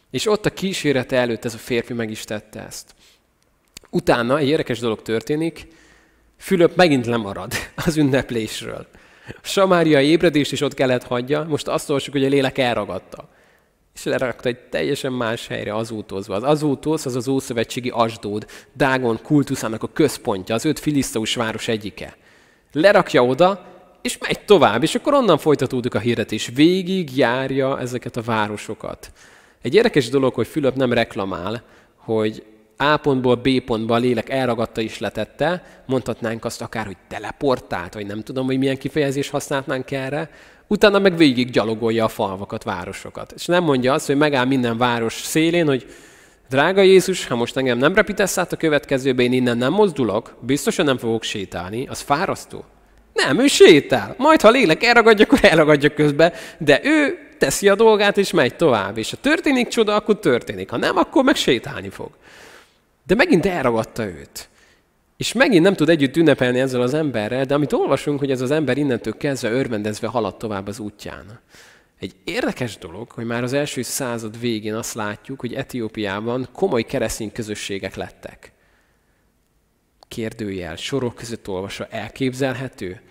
És ott a kísérete előtt ez a férfi meg is tette ezt. Utána egy érdekes dolog történik, Fülöp megint lemarad az ünneplésről. Samária ébredést is ott kellett hagyja, most azt olvassuk, hogy a lélek elragadta. És lerakta egy teljesen más helyre azótózva. Az azótóz az az Ószövetségi Asdód, Dágon kultuszának a központja, az öt filiszteus város egyike. Lerakja oda, és megy tovább, és akkor onnan folytatódik a hirdetés. Végig járja ezeket a városokat. Egy érdekes dolog, hogy Fülöp nem reklamál, hogy A pontból B pontba a lélek elragadta is letette, mondhatnánk azt akár, hogy teleportált, vagy nem tudom, hogy milyen kifejezés használnánk erre, utána meg végig gyalogolja a falvakat, városokat. És nem mondja azt, hogy megáll minden város szélén, hogy drága Jézus, ha most engem nem repítesz át a következőbe, én innen nem mozdulok, biztosan nem fogok sétálni, az fárasztó. Nem, ő sétál. Majd, ha lélek elragadja, akkor elragadja közben, de ő teszi a dolgát, és megy tovább. És ha történik csoda, akkor történik. Ha nem, akkor meg sétálni fog. De megint elragadta őt. És megint nem tud együtt ünnepelni ezzel az emberrel, de amit olvasunk, hogy ez az ember innentől kezdve örvendezve halad tovább az útján. Egy érdekes dolog, hogy már az első század végén azt látjuk, hogy Etiópiában komoly keresztény közösségek lettek. Kérdőjel, sorok között olvasva elképzelhető,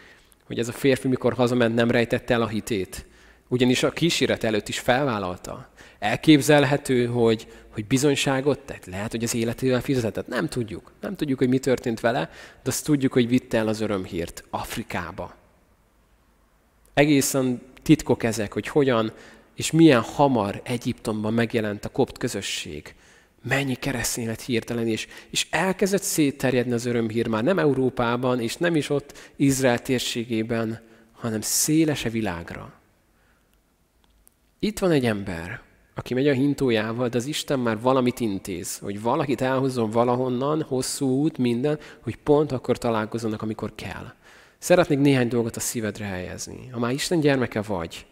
hogy ez a férfi, mikor hazament, nem rejtette el a hitét. Ugyanis a kísérlet előtt is felvállalta. Elképzelhető, hogy, hogy bizonyságot tett, lehet, hogy az életével fizetett, nem tudjuk. Nem tudjuk, hogy mi történt vele, de azt tudjuk, hogy vitte el az örömhírt Afrikába. Egészen titkok ezek, hogy hogyan és milyen hamar Egyiptomban megjelent a kopt közösség. Mennyi keresztény lett hirtelen, és, és elkezdett szétterjedni az örömhír már nem Európában, és nem is ott Izrael térségében, hanem szélese világra. Itt van egy ember, aki megy a hintójával, de az Isten már valamit intéz, hogy valakit elhozzon valahonnan, hosszú út, minden, hogy pont akkor találkozzanak, amikor kell. Szeretnék néhány dolgot a szívedre helyezni. Ha már Isten gyermeke vagy,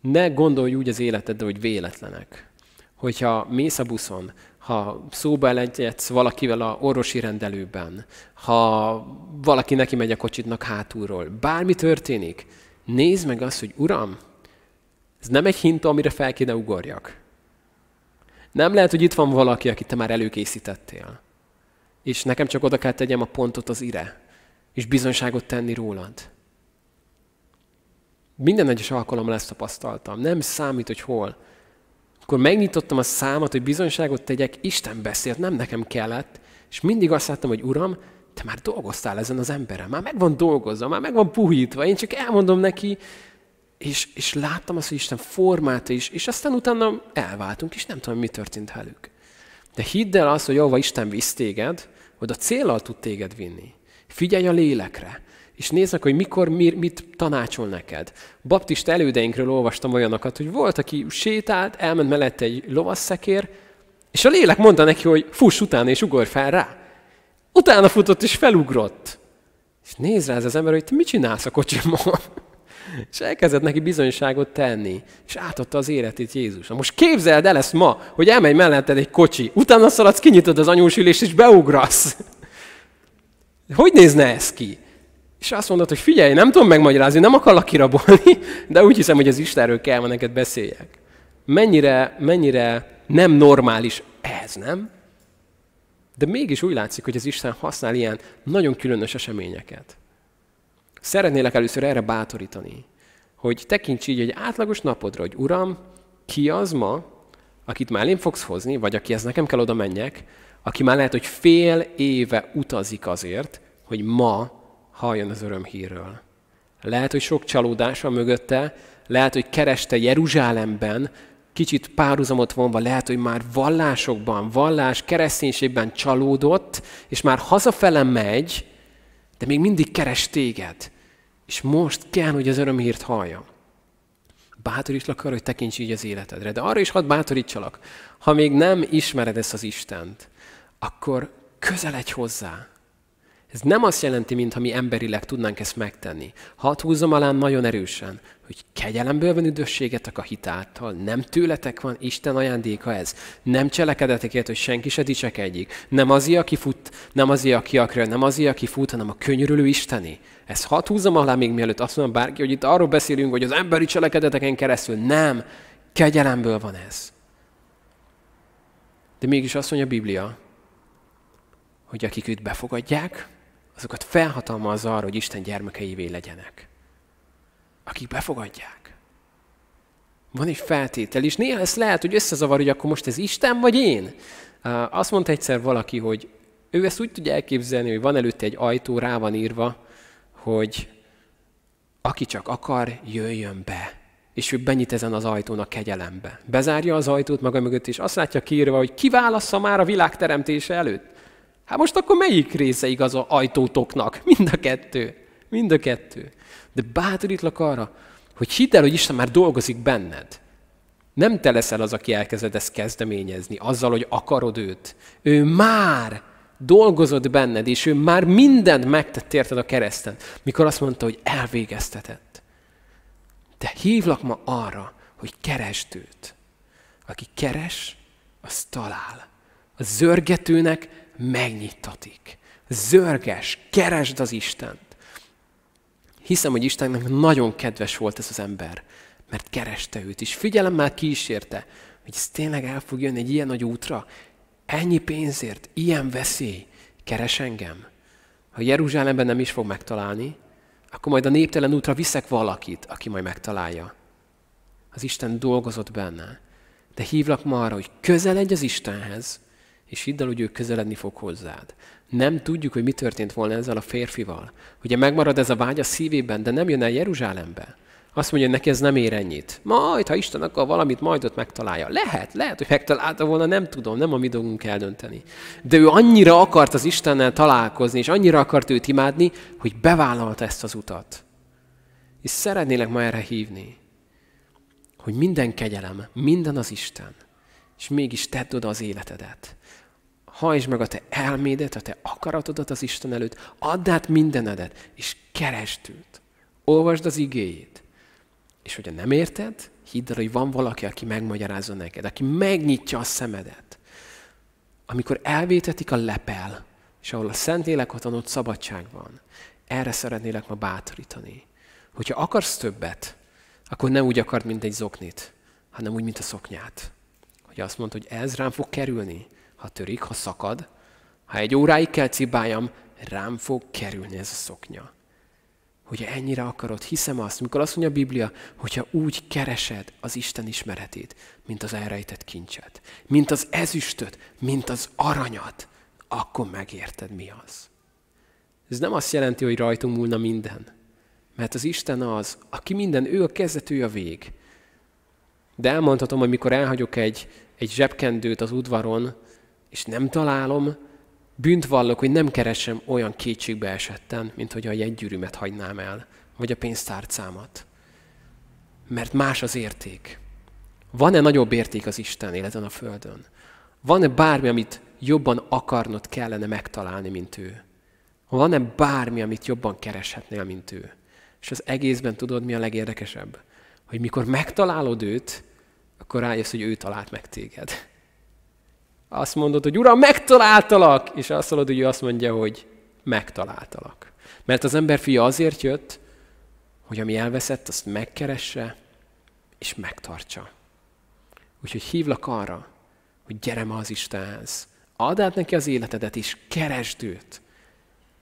ne gondolj úgy az életedre, hogy véletlenek. Hogyha mész a buszon, ha szóba elegyedsz valakivel a orvosi rendelőben, ha valaki neki megy a kocsitnak hátulról, bármi történik, nézd meg azt, hogy Uram, ez nem egy hinta, amire fel kéne ugorjak. Nem lehet, hogy itt van valaki, akit te már előkészítettél. És nekem csak oda kell tegyem a pontot az ire, és bizonyságot tenni rólad. Minden egyes alkalommal ezt tapasztaltam. Nem számít, hogy hol. Akkor megnyitottam a számat, hogy bizonyságot tegyek, Isten beszélt, nem nekem kellett, és mindig azt láttam, hogy Uram, te már dolgoztál ezen az emberen, már meg van dolgozva, már meg van puhítva, én csak elmondom neki, és, és láttam azt, hogy Isten formálta is, és aztán utána elváltunk, és nem tudom, mi történt velük. De hidd el azt, hogy ahova Isten visz téged, oda célral tud téged vinni. Figyelj a lélekre, és nézd meg, hogy mikor, mit tanácsol neked. Baptista elődeinkről olvastam olyanokat, hogy volt, aki sétált, elment mellette egy lovasszekér, és a lélek mondta neki, hogy fuss utána és ugorj fel rá. Utána futott és felugrott. És nézd rá ez az ember, hogy te mit csinálsz a kocsimmal? És elkezdett neki bizonyságot tenni, és átadta az életét Jézus. Na most képzeld el ezt ma, hogy elmegy melletted egy kocsi, utána szaladsz, kinyitod az anyósülést, és beugrasz. Hogy nézne ez ki? És azt mondod, hogy figyelj, nem tudom megmagyarázni, nem akarlak kirabolni, de úgy hiszem, hogy az Istenről kell ma neked beszéljek. Mennyire, mennyire nem normális ez, nem? De mégis úgy látszik, hogy az Isten használ ilyen nagyon különös eseményeket. Szeretnélek először erre bátorítani, hogy tekints így egy átlagos napodra, hogy Uram, ki az ma, akit már én fogsz hozni, vagy aki ez nekem kell oda menjek, aki már lehet, hogy fél éve utazik azért, hogy ma halljon az örömhírről. Lehet, hogy sok csalódás van mögötte, lehet, hogy kereste Jeruzsálemben, kicsit párhuzamot vonva, lehet, hogy már vallásokban, vallás, kereszténységben csalódott, és már hazafele megy, de még mindig keres téged. És most kell, hogy az örömhírt hallja. Bátorítlak arra, hogy tekints így az életedre. De arra is hadd bátorítsalak, ha még nem ismered ezt az Istent, akkor közeledj hozzá. Ez nem azt jelenti, mintha mi emberileg tudnánk ezt megtenni. Hadd húzzam alá nagyon erősen, hogy kegyelemből van üdvösségetek a hitáltal, nem tőletek van Isten ajándéka ez. Nem cselekedetekért, hogy senki se dicsekedjék. Nem az, aki fut, nem az, aki akar, nem az, aki fut, hanem a könyörülő Isteni. Ez hadd húzzam alá még mielőtt azt mondom bárki, hogy itt arról beszélünk, hogy az emberi cselekedeteken keresztül. Nem, kegyelemből van ez. De mégis azt mondja a Biblia, hogy akik őt befogadják, azokat felhatalmazza arra, hogy Isten gyermekeivé legyenek. Akik befogadják. Van egy feltétel, és néha ez lehet, hogy összezavar, hogy akkor most ez Isten vagy én. Azt mondta egyszer valaki, hogy ő ezt úgy tudja elképzelni, hogy van előtte egy ajtó, rá van írva, hogy aki csak akar, jöjjön be. És ő benyit ezen az ajtón a kegyelembe. Bezárja az ajtót maga mögött, és azt látja kiírva, hogy kiválassza már a világ teremtése előtt. Hát most akkor melyik része igaz a ajtótoknak? Mind a kettő. Mind a kettő. De bátorítlak arra, hogy hidd el, hogy Isten már dolgozik benned. Nem te leszel az, aki elkezded ezt kezdeményezni, azzal, hogy akarod őt. Ő már dolgozott benned, és ő már mindent megtett érted a kereszten, mikor azt mondta, hogy elvégeztetett. De hívlak ma arra, hogy keresd őt. Aki keres, az talál. A zörgetőnek megnyitatik. Zörges, keresd az Istent. Hiszem, hogy Istennek nagyon kedves volt ez az ember, mert kereste őt, és figyelemmel kísérte, hogy ez tényleg el fog jönni egy ilyen nagy útra, ennyi pénzért, ilyen veszély, keres engem. Ha Jeruzsálemben nem is fog megtalálni, akkor majd a néptelen útra viszek valakit, aki majd megtalálja. Az Isten dolgozott benne. De hívlak ma arra, hogy közeledj az Istenhez, és hidd el, hogy ő közeledni fog hozzád. Nem tudjuk, hogy mi történt volna ezzel a férfival. Ugye megmarad ez a vágy a szívében, de nem jön el Jeruzsálembe. Azt mondja, hogy neki ez nem ér ennyit. Majd, ha Isten akar valamit, majd ott megtalálja. Lehet, lehet, hogy megtalálta volna, nem tudom, nem a mi dolgunk eldönteni. De ő annyira akart az Istennel találkozni, és annyira akart őt imádni, hogy bevállalta ezt az utat. És szeretnélek ma erre hívni, hogy minden kegyelem, minden az Isten, és mégis tedd oda az életedet hajtsd meg a te elmédet, a te akaratodat az Isten előtt, add át mindenedet, és keresd őt. Olvasd az igéjét. És hogyha nem érted, hidd el, hogy van valaki, aki megmagyarázza neked, aki megnyitja a szemedet. Amikor elvétetik a lepel, és ahol a Szentlélek ott, ott szabadság van, erre szeretnélek ma bátorítani. Hogyha akarsz többet, akkor ne úgy akard, mint egy zoknit, hanem úgy, mint a szoknyát. Hogy azt mondod, hogy ez rám fog kerülni, ha törik, ha szakad, ha egy óráig kell cibáljam, rám fog kerülni ez a szoknya. Hogyha ennyire akarod, hiszem azt, mikor azt mondja a Biblia, hogyha úgy keresed az Isten ismeretét, mint az elrejtett kincset, mint az ezüstöt, mint az aranyat, akkor megérted, mi az. Ez nem azt jelenti, hogy rajtunk múlna minden. Mert az Isten az, aki minden, ő a kezdet, ő a vég. De elmondhatom, hogy mikor elhagyok egy, egy zsebkendőt az udvaron, és nem találom, bűnt vallok, hogy nem keresem olyan kétségbe esetten, mint hogy a jegygyűrűmet hagynám el, vagy a pénztárcámat. Mert más az érték. Van-e nagyobb érték az Isten életen a Földön? Van-e bármi, amit jobban akarnod kellene megtalálni, mint ő? Van-e bármi, amit jobban kereshetnél, mint ő? És az egészben tudod, mi a legérdekesebb? Hogy mikor megtalálod őt, akkor rájössz, hogy ő talált meg téged azt mondod, hogy Uram, megtaláltalak, és azt mondod, hogy ő azt mondja, hogy megtaláltalak. Mert az ember fia azért jött, hogy ami elveszett, azt megkeresse, és megtartsa. Úgyhogy hívlak arra, hogy gyere ma az Istenhez, Add át neki az életedet, és keresd őt.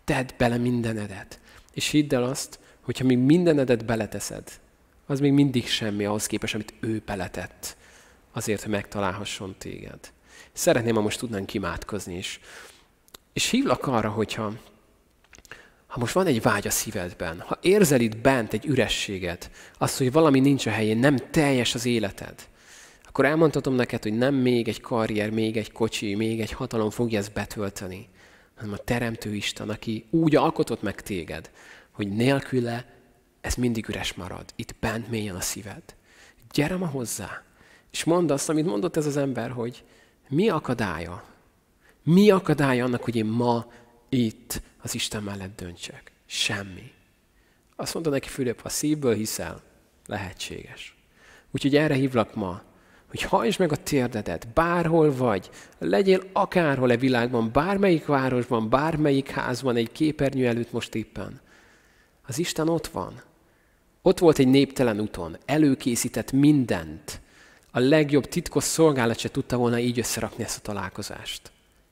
Tedd bele mindenedet. És hidd el azt, hogyha még mindenedet beleteszed, az még mindig semmi ahhoz képest, amit ő beletett, azért, hogy megtalálhasson téged. Szeretném, ha most tudnánk imádkozni is. És hívlak arra, hogyha ha most van egy vágy a szívedben, ha érzel itt bent egy ürességet, azt, hogy valami nincs a helyén, nem teljes az életed, akkor elmondhatom neked, hogy nem még egy karrier, még egy kocsi, még egy hatalom fogja ezt betölteni, hanem a Teremtő Isten, aki úgy alkotott meg téged, hogy nélküle ez mindig üres marad. Itt bent mélyen a szíved. Gyere ma hozzá, és mondd azt, amit mondott ez az ember, hogy mi akadálya? Mi akadálya annak, hogy én ma itt az Isten mellett döntsek? Semmi. Azt mondta neki Fülöp, ha szívből hiszel, lehetséges. Úgyhogy erre hívlak ma, hogy hajtsd meg a térdedet, bárhol vagy, legyél akárhol a e világban, bármelyik városban, bármelyik házban, egy képernyő előtt most éppen. Az Isten ott van. Ott volt egy néptelen úton, előkészített mindent. A legjobb titkos szolgálat se tudta volna így összerakni ezt a találkozást.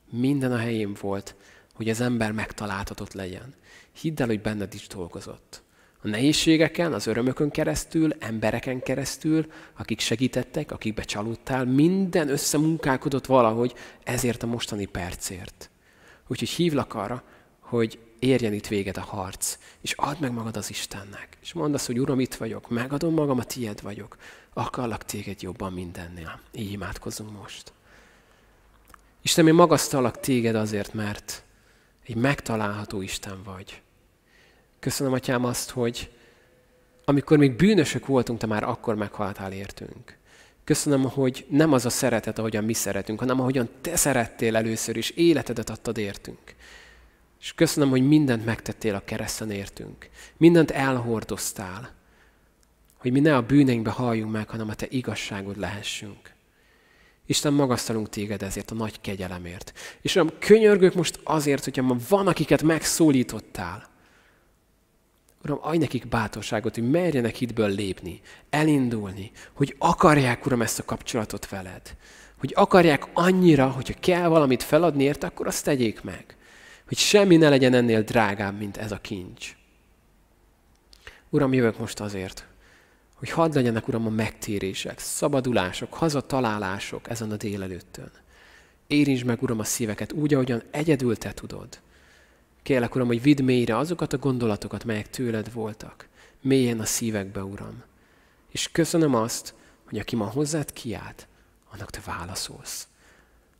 Minden a helyén volt, hogy az ember megtaláltatott legyen. Hidd el, hogy benned is dolgozott. A nehézségeken, az örömökön keresztül, embereken keresztül, akik segítettek, akikbe csalódtál, minden összemunkálkodott valahogy ezért a mostani percért. Úgyhogy hívlak arra, hogy érjen itt véget a harc, és add meg magad az Istennek. És mondd azt, hogy Uram, itt vagyok, megadom magam, a tied vagyok. Akarlak téged jobban mindennél. Így imádkozunk most. Isten, én magasztalak téged azért, mert egy megtalálható Isten vagy. Köszönöm, Atyám, azt, hogy amikor még bűnösök voltunk, te már akkor meghaltál értünk. Köszönöm, hogy nem az a szeretet, ahogyan mi szeretünk, hanem ahogyan te szerettél először is, életedet adtad értünk. És köszönöm, hogy mindent megtettél a kereszten értünk. Mindent elhordoztál, hogy mi ne a bűneinkbe halljunk meg, hanem a te igazságod lehessünk. Isten, magasztalunk téged ezért a nagy kegyelemért. És Uram, könyörgök most azért, hogyha ma van, akiket megszólítottál. Uram, adj nekik bátorságot, hogy merjenek hitből lépni, elindulni, hogy akarják, Uram, ezt a kapcsolatot veled. Hogy akarják annyira, hogyha kell valamit feladni érte, akkor azt tegyék meg. Hogy semmi ne legyen ennél drágább, mint ez a kincs. Uram, jövök most azért, hogy hadd legyenek, Uram, a megtérések, szabadulások, hazatalálások ezen a délelőttön. Érintsd meg, Uram, a szíveket úgy, ahogyan egyedül Te tudod. Kérlek, Uram, hogy vidd mélyre azokat a gondolatokat, melyek tőled voltak. Mélyen a szívekbe, Uram. És köszönöm azt, hogy aki ma hozzád kiált, annak Te válaszolsz.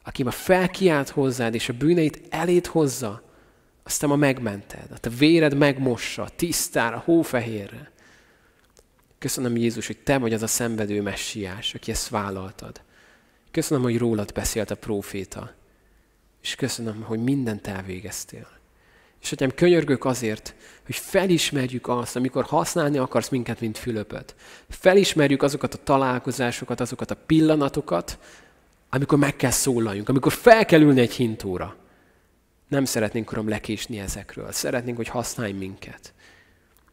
Aki ma felkiált hozzád, és a bűneit elét hozza, azt Te ma megmented. A Te véred megmossa, tisztára, hófehérre. Köszönöm Jézus, hogy Te vagy az a szenvedő messiás, aki ezt vállaltad. Köszönöm, hogy rólad beszélt a próféta. És köszönöm, hogy mindent elvégeztél. És atyám, könyörgök azért, hogy felismerjük azt, amikor használni akarsz minket, mint Fülöpöt. Felismerjük azokat a találkozásokat, azokat a pillanatokat, amikor meg kell szólaljunk, amikor fel kell ülni egy hintóra. Nem szeretnénk, Uram, lekésni ezekről. Szeretnénk, hogy használj minket.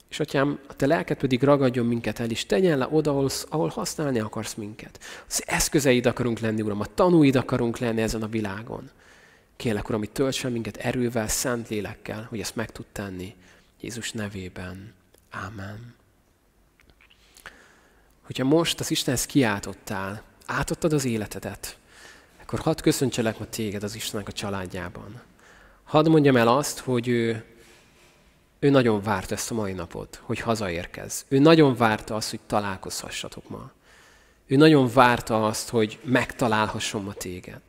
És atyám, a te lelked pedig ragadjon minket el, és tegyen le oda, ahol, ahol használni akarsz minket. Az eszközeid akarunk lenni, Uram, a tanúid akarunk lenni ezen a világon. Kérlek, Uram, hogy töltsen minket erővel, szent lélekkel, hogy ezt meg tud tenni. Jézus nevében. Ámen. Hogyha most az Istenhez kiáltottál, átadtad az életedet, akkor hadd köszöntselek ma téged az Istennek a családjában. Hadd mondjam el azt, hogy ő ő nagyon várt ezt a mai napot, hogy hazaérkez. Ő nagyon várta azt, hogy találkozhassatok ma. Ő nagyon várta azt, hogy megtalálhasson ma téged.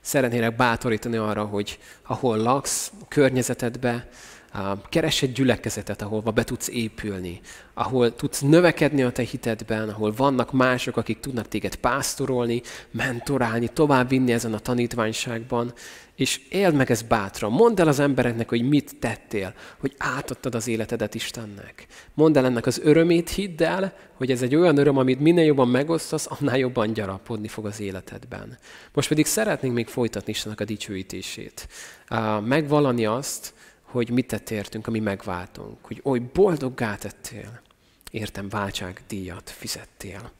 Szeretnélek bátorítani arra, hogy ahol laksz, a környezetedbe, Keres egy gyülekezetet, ahol be tudsz épülni, ahol tudsz növekedni a te hitedben, ahol vannak mások, akik tudnak téged pásztorolni, mentorálni, továbbvinni ezen a tanítványságban, és éld meg ezt bátran. Mondd el az embereknek, hogy mit tettél, hogy átadtad az életedet Istennek. Mondd el ennek az örömét, hidd el, hogy ez egy olyan öröm, amit minél jobban megosztasz, annál jobban gyarapodni fog az életedben. Most pedig szeretnénk még folytatni Istennek a dicsőítését. Megvalani azt, hogy mit tettértünk, ami megváltunk, hogy oly boldoggá tettél, értem váltság díjat fizettél.